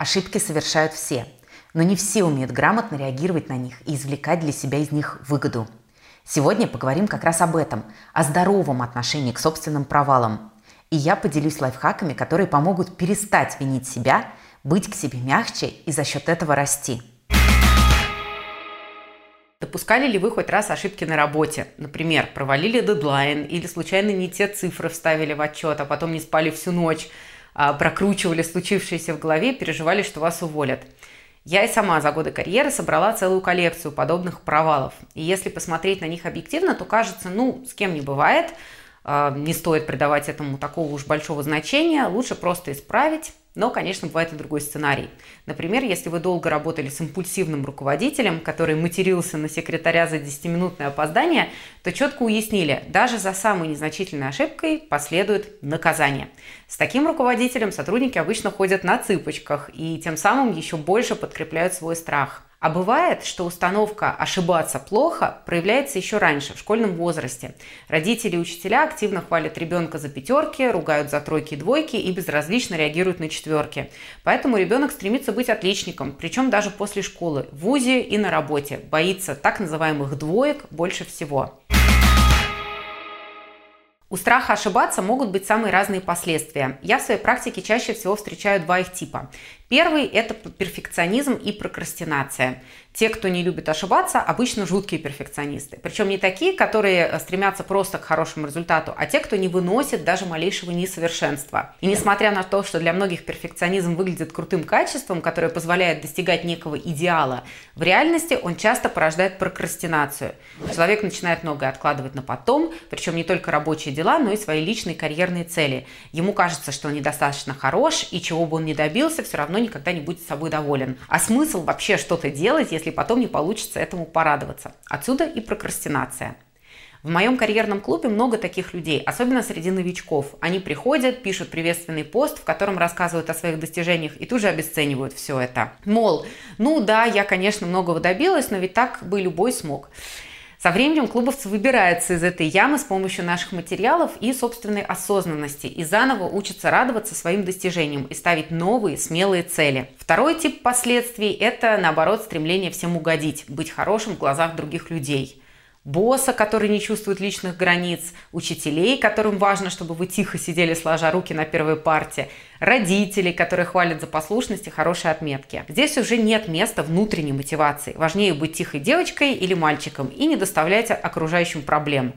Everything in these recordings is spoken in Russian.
Ошибки совершают все, но не все умеют грамотно реагировать на них и извлекать для себя из них выгоду. Сегодня поговорим как раз об этом, о здоровом отношении к собственным провалам. И я поделюсь лайфхаками, которые помогут перестать винить себя, быть к себе мягче и за счет этого расти. Допускали ли вы хоть раз ошибки на работе? Например, провалили дедлайн или случайно не те цифры вставили в отчет, а потом не спали всю ночь – прокручивали случившееся в голове, переживали, что вас уволят. Я и сама за годы карьеры собрала целую коллекцию подобных провалов. И если посмотреть на них объективно, то кажется, ну, с кем не бывает, а, не стоит придавать этому такого уж большого значения, лучше просто исправить, но, конечно, бывает и другой сценарий. Например, если вы долго работали с импульсивным руководителем, который матерился на секретаря за 10-минутное опоздание, то четко уяснили, даже за самой незначительной ошибкой последует наказание. С таким руководителем сотрудники обычно ходят на цыпочках и тем самым еще больше подкрепляют свой страх – а бывает, что установка «ошибаться плохо» проявляется еще раньше, в школьном возрасте. Родители и учителя активно хвалят ребенка за пятерки, ругают за тройки и двойки и безразлично реагируют на четверки. Поэтому ребенок стремится быть отличником, причем даже после школы, в ВУЗе и на работе. Боится так называемых двоек больше всего. У страха ошибаться могут быть самые разные последствия. Я в своей практике чаще всего встречаю два их типа. Первый – это перфекционизм и прокрастинация. Те, кто не любит ошибаться, обычно жуткие перфекционисты. Причем не такие, которые э, стремятся просто к хорошему результату, а те, кто не выносит даже малейшего несовершенства. И несмотря на то, что для многих перфекционизм выглядит крутым качеством, которое позволяет достигать некого идеала, в реальности он часто порождает прокрастинацию. Человек начинает многое откладывать на потом, причем не только рабочие дела, но и свои личные карьерные цели. Ему кажется, что он недостаточно хорош, и чего бы он ни добился, все равно никогда не будет собой доволен. А смысл вообще что-то делать, если потом не получится этому порадоваться? Отсюда и прокрастинация. В моем карьерном клубе много таких людей, особенно среди новичков. Они приходят, пишут приветственный пост, в котором рассказывают о своих достижениях и тут же обесценивают все это. Мол, ну да, я, конечно, многого добилась, но ведь так бы любой смог. Со временем клубовцы выбираются из этой ямы с помощью наших материалов и собственной осознанности и заново учатся радоваться своим достижениям и ставить новые смелые цели. Второй тип последствий – это, наоборот, стремление всем угодить, быть хорошим в глазах других людей босса, который не чувствует личных границ, учителей, которым важно, чтобы вы тихо сидели, сложа руки на первой парте, родителей, которые хвалят за послушность и хорошие отметки. Здесь уже нет места внутренней мотивации. Важнее быть тихой девочкой или мальчиком и не доставлять окружающим проблем.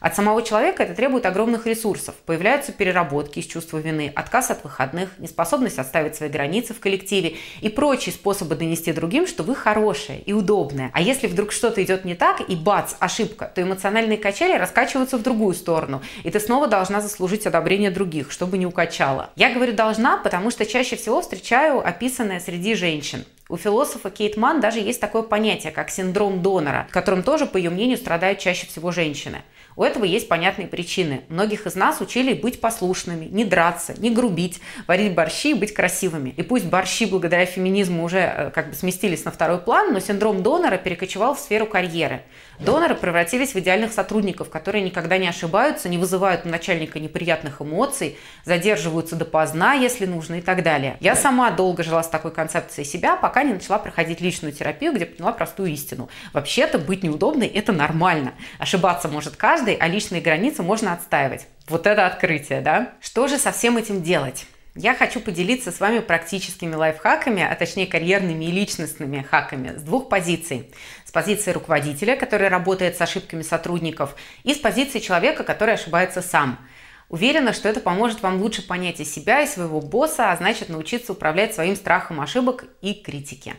От самого человека это требует огромных ресурсов. Появляются переработки из чувства вины, отказ от выходных, неспособность отставить свои границы в коллективе и прочие способы донести другим, что вы хорошие и удобные. А если вдруг что-то идет не так и бац, ошибка, то эмоциональные качели раскачиваются в другую сторону, и ты снова должна заслужить одобрение других, чтобы не укачала. Я говорю должна, потому что чаще всего встречаю описанное среди женщин. У философа Кейт Ман даже есть такое понятие, как синдром донора, которым тоже, по ее мнению, страдают чаще всего женщины. У этого есть понятные причины. Многих из нас учили быть послушными, не драться, не грубить, варить борщи и быть красивыми. И пусть борщи благодаря феминизму уже э, как бы сместились на второй план, но синдром донора перекочевал в сферу карьеры. Доноры превратились в идеальных сотрудников, которые никогда не ошибаются, не вызывают у начальника неприятных эмоций, задерживаются допоздна, если нужно и так далее. Я сама долго жила с такой концепцией себя, пока не начала проходить личную терапию, где поняла простую истину. Вообще-то быть неудобной – это нормально. Ошибаться может каждый, а личные границы можно отстаивать. Вот это открытие, да? Что же со всем этим делать? Я хочу поделиться с вами практическими лайфхаками, а точнее карьерными и личностными хаками с двух позиций. С позиции руководителя, который работает с ошибками сотрудников, и с позиции человека, который ошибается сам. Уверена, что это поможет вам лучше понять и себя, и своего босса, а значит научиться управлять своим страхом ошибок и критики.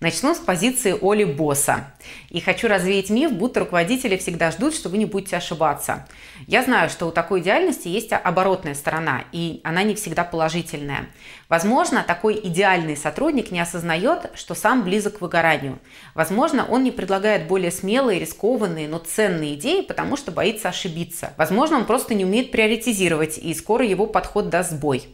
Начну с позиции Оли Босса. И хочу развеять миф, будто руководители всегда ждут, что вы не будете ошибаться. Я знаю, что у такой идеальности есть оборотная сторона, и она не всегда положительная. Возможно, такой идеальный сотрудник не осознает, что сам близок к выгоранию. Возможно, он не предлагает более смелые, рискованные, но ценные идеи, потому что боится ошибиться. Возможно, он просто не умеет приоритизировать, и скоро его подход даст сбой.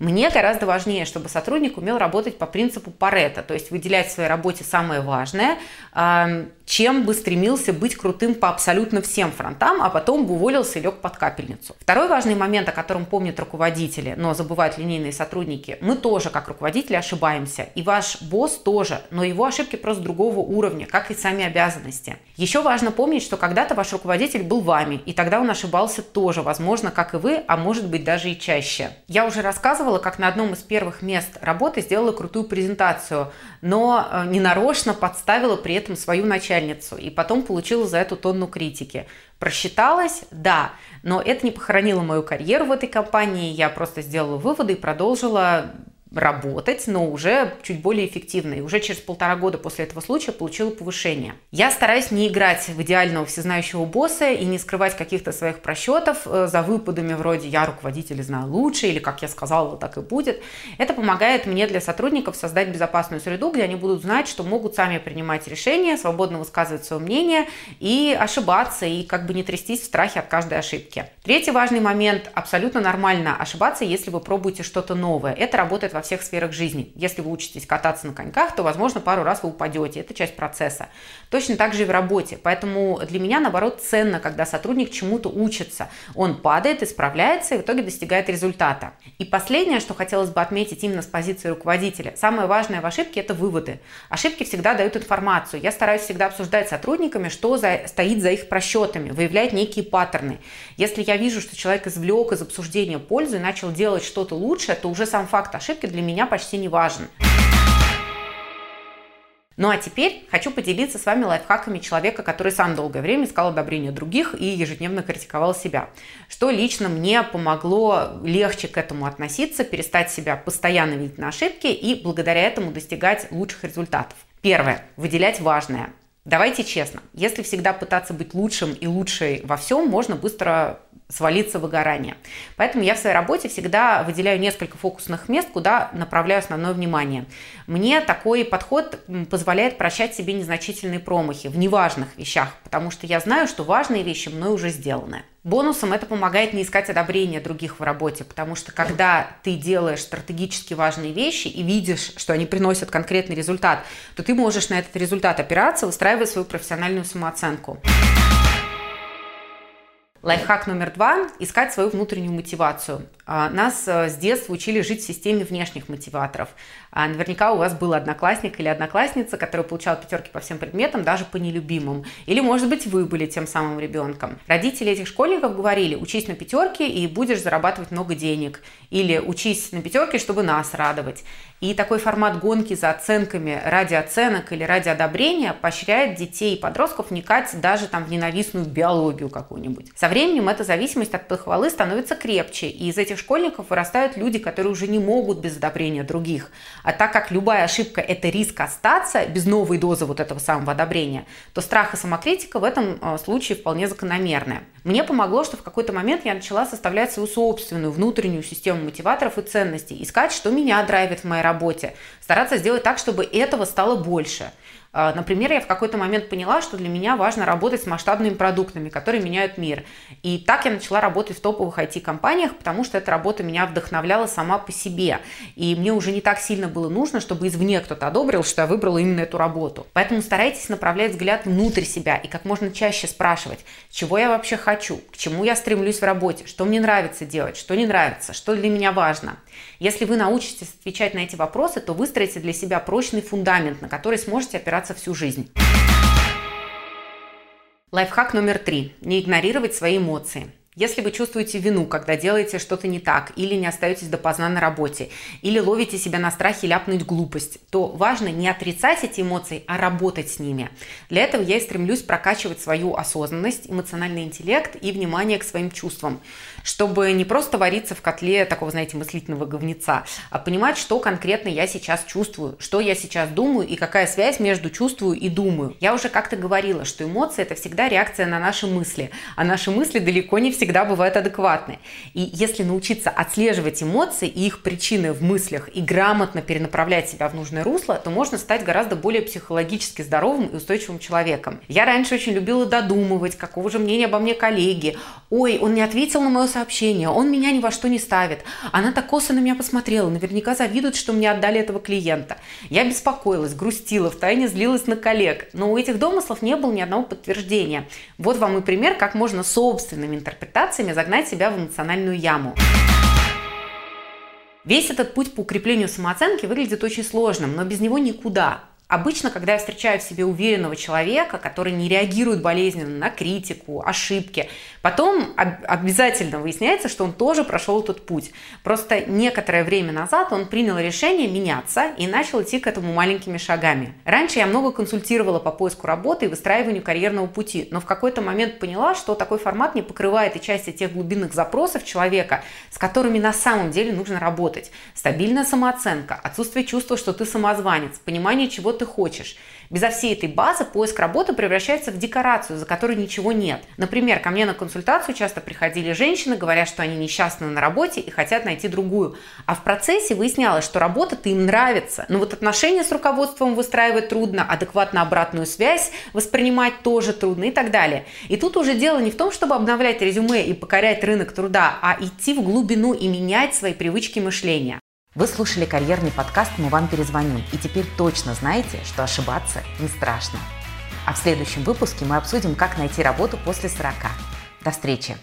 Мне гораздо важнее, чтобы сотрудник умел работать по принципу Парета, то есть выделять в своей работе самое важное, чем бы стремился быть крутым по абсолютно всем фронтам, а потом бы уволился и лег под капельницу. Второй важный момент, о котором помнят руководители, но забывают линейные сотрудники, мы тоже, как руководители, ошибаемся. И ваш босс тоже, но его ошибки просто другого уровня, как и сами обязанности. Еще важно помнить, что когда-то ваш руководитель был вами, и тогда он ошибался тоже, возможно, как и вы, а может быть даже и чаще. Я уже рассказывала, как на одном из первых мест работы сделала крутую презентацию, но э, ненарочно подставила при этом свою начальницу начальницу и потом получила за эту тонну критики. Просчиталась? Да. Но это не похоронило мою карьеру в этой компании. Я просто сделала выводы и продолжила работать, но уже чуть более эффективно. И уже через полтора года после этого случая получила повышение. Я стараюсь не играть в идеального всезнающего босса и не скрывать каких-то своих просчетов э, за выпадами вроде «я руководитель знаю лучше» или «как я сказала, так и будет». Это помогает мне для сотрудников создать безопасную среду, где они будут знать, что могут сами принимать решения, свободно высказывать свое мнение и ошибаться, и как бы не трястись в страхе от каждой ошибки. Третий важный момент – абсолютно нормально ошибаться, если вы пробуете что-то новое. Это работает во во всех сферах жизни. Если вы учитесь кататься на коньках, то, возможно, пару раз вы упадете. Это часть процесса. Точно так же и в работе. Поэтому для меня, наоборот, ценно, когда сотрудник чему-то учится. Он падает, исправляется и в итоге достигает результата. И последнее, что хотелось бы отметить именно с позиции руководителя. Самое важное в ошибке – это выводы. Ошибки всегда дают информацию. Я стараюсь всегда обсуждать с сотрудниками, что за, стоит за их просчетами, выявлять некие паттерны. Если я вижу, что человек извлек из обсуждения пользу и начал делать что-то лучше, то уже сам факт ошибки для меня почти не важен. Ну а теперь хочу поделиться с вами лайфхаками человека, который сам долгое время искал одобрение других и ежедневно критиковал себя. Что лично мне помогло легче к этому относиться, перестать себя постоянно видеть на ошибки и благодаря этому достигать лучших результатов. Первое. Выделять важное. Давайте честно, если всегда пытаться быть лучшим и лучшей во всем, можно быстро свалиться в выгорание. Поэтому я в своей работе всегда выделяю несколько фокусных мест, куда направляю основное внимание. Мне такой подход позволяет прощать себе незначительные промахи в неважных вещах, потому что я знаю, что важные вещи мной уже сделаны. Бонусом это помогает не искать одобрения других в работе, потому что когда ты делаешь стратегически важные вещи и видишь, что они приносят конкретный результат, то ты можешь на этот результат опираться, выстраивая свою профессиональную самооценку. Лайфхак номер два – искать свою внутреннюю мотивацию. А, нас э, с детства учили жить в системе внешних мотиваторов. А, наверняка у вас был одноклассник или одноклассница, который получал пятерки по всем предметам, даже по нелюбимым. Или, может быть, вы были тем самым ребенком. Родители этих школьников говорили, учись на пятерке и будешь зарабатывать много денег. Или учись на пятерке, чтобы нас радовать. И такой формат гонки за оценками ради оценок или ради одобрения поощряет детей и подростков вникать даже там в ненавистную биологию какую-нибудь. Со временем эта зависимость от похвалы становится крепче, и из этих школьников вырастают люди, которые уже не могут без одобрения других. А так как любая ошибка – это риск остаться без новой дозы вот этого самого одобрения, то страх и самокритика в этом э, случае вполне закономерная. Мне помогло, что в какой-то момент я начала составлять свою собственную внутреннюю систему мотиваторов и ценностей, искать, что меня драйвит в моей работе, стараться сделать так, чтобы этого стало больше. А, например, я в какой-то момент поняла, что для меня важно работать с масштабными продуктами, которые меняют мир. И так я начала работать в топовых IT-компаниях, потому что эта работа меня вдохновляла сама по себе. И мне уже не так сильно было нужно, чтобы извне кто-то одобрил, что я выбрала именно эту работу. Поэтому старайтесь направлять взгляд внутрь себя и как можно чаще спрашивать, чего я вообще хочу, к чему я стремлюсь в работе, что мне нравится делать, что не нравится, что для меня важно. Если вы научитесь отвечать на эти вопросы, то выстроите для себя прочный фундамент, на который сможете опираться всю жизнь. Лайфхак номер три. Не игнорировать свои эмоции. Если вы чувствуете вину, когда делаете что-то не так, или не остаетесь допоздна на работе, или ловите себя на страхе ляпнуть глупость, то важно не отрицать эти эмоции, а работать с ними. Для этого я и стремлюсь прокачивать свою осознанность, эмоциональный интеллект и внимание к своим чувствам, чтобы не просто вариться в котле такого, знаете, мыслительного говнеца, а понимать, что конкретно я сейчас чувствую, что я сейчас думаю и какая связь между чувствую и думаю. Я уже как-то говорила, что эмоции – это всегда реакция на наши мысли, а наши мысли далеко не всегда всегда бывают адекватны. И если научиться отслеживать эмоции и их причины в мыслях и грамотно перенаправлять себя в нужное русло, то можно стать гораздо более психологически здоровым и устойчивым человеком. Я раньше очень любила додумывать, какого же мнения обо мне коллеги. Ой, он не ответил на мое сообщение, он меня ни во что не ставит. Она так косо на меня посмотрела, наверняка завидует, что мне отдали этого клиента. Я беспокоилась, грустила, втайне злилась на коллег. Но у этих домыслов не было ни одного подтверждения. Вот вам и пример, как можно собственными интерпретациями загнать себя в эмоциональную яму. Весь этот путь по укреплению самооценки выглядит очень сложным, но без него никуда. Обычно, когда я встречаю в себе уверенного человека, который не реагирует болезненно на критику, ошибки, потом обязательно выясняется, что он тоже прошел этот путь. Просто некоторое время назад он принял решение меняться и начал идти к этому маленькими шагами. Раньше я много консультировала по поиску работы и выстраиванию карьерного пути, но в какой-то момент поняла, что такой формат не покрывает и части тех глубинных запросов человека, с которыми на самом деле нужно работать. Стабильная самооценка, отсутствие чувства, что ты самозванец, понимание, чего ты хочешь. Безо всей этой базы поиск работы превращается в декорацию, за которой ничего нет. Например, ко мне на консультацию часто приходили женщины, говоря, что они несчастны на работе и хотят найти другую. А в процессе выяснялось, что работа-то им нравится. Но вот отношения с руководством выстраивать трудно, адекватно обратную связь воспринимать тоже трудно и так далее. И тут уже дело не в том, чтобы обновлять резюме и покорять рынок труда, а идти в глубину и менять свои привычки мышления. Вы слушали карьерный подкаст «Мы вам перезвоним» и теперь точно знаете, что ошибаться не страшно. А в следующем выпуске мы обсудим, как найти работу после 40. До встречи!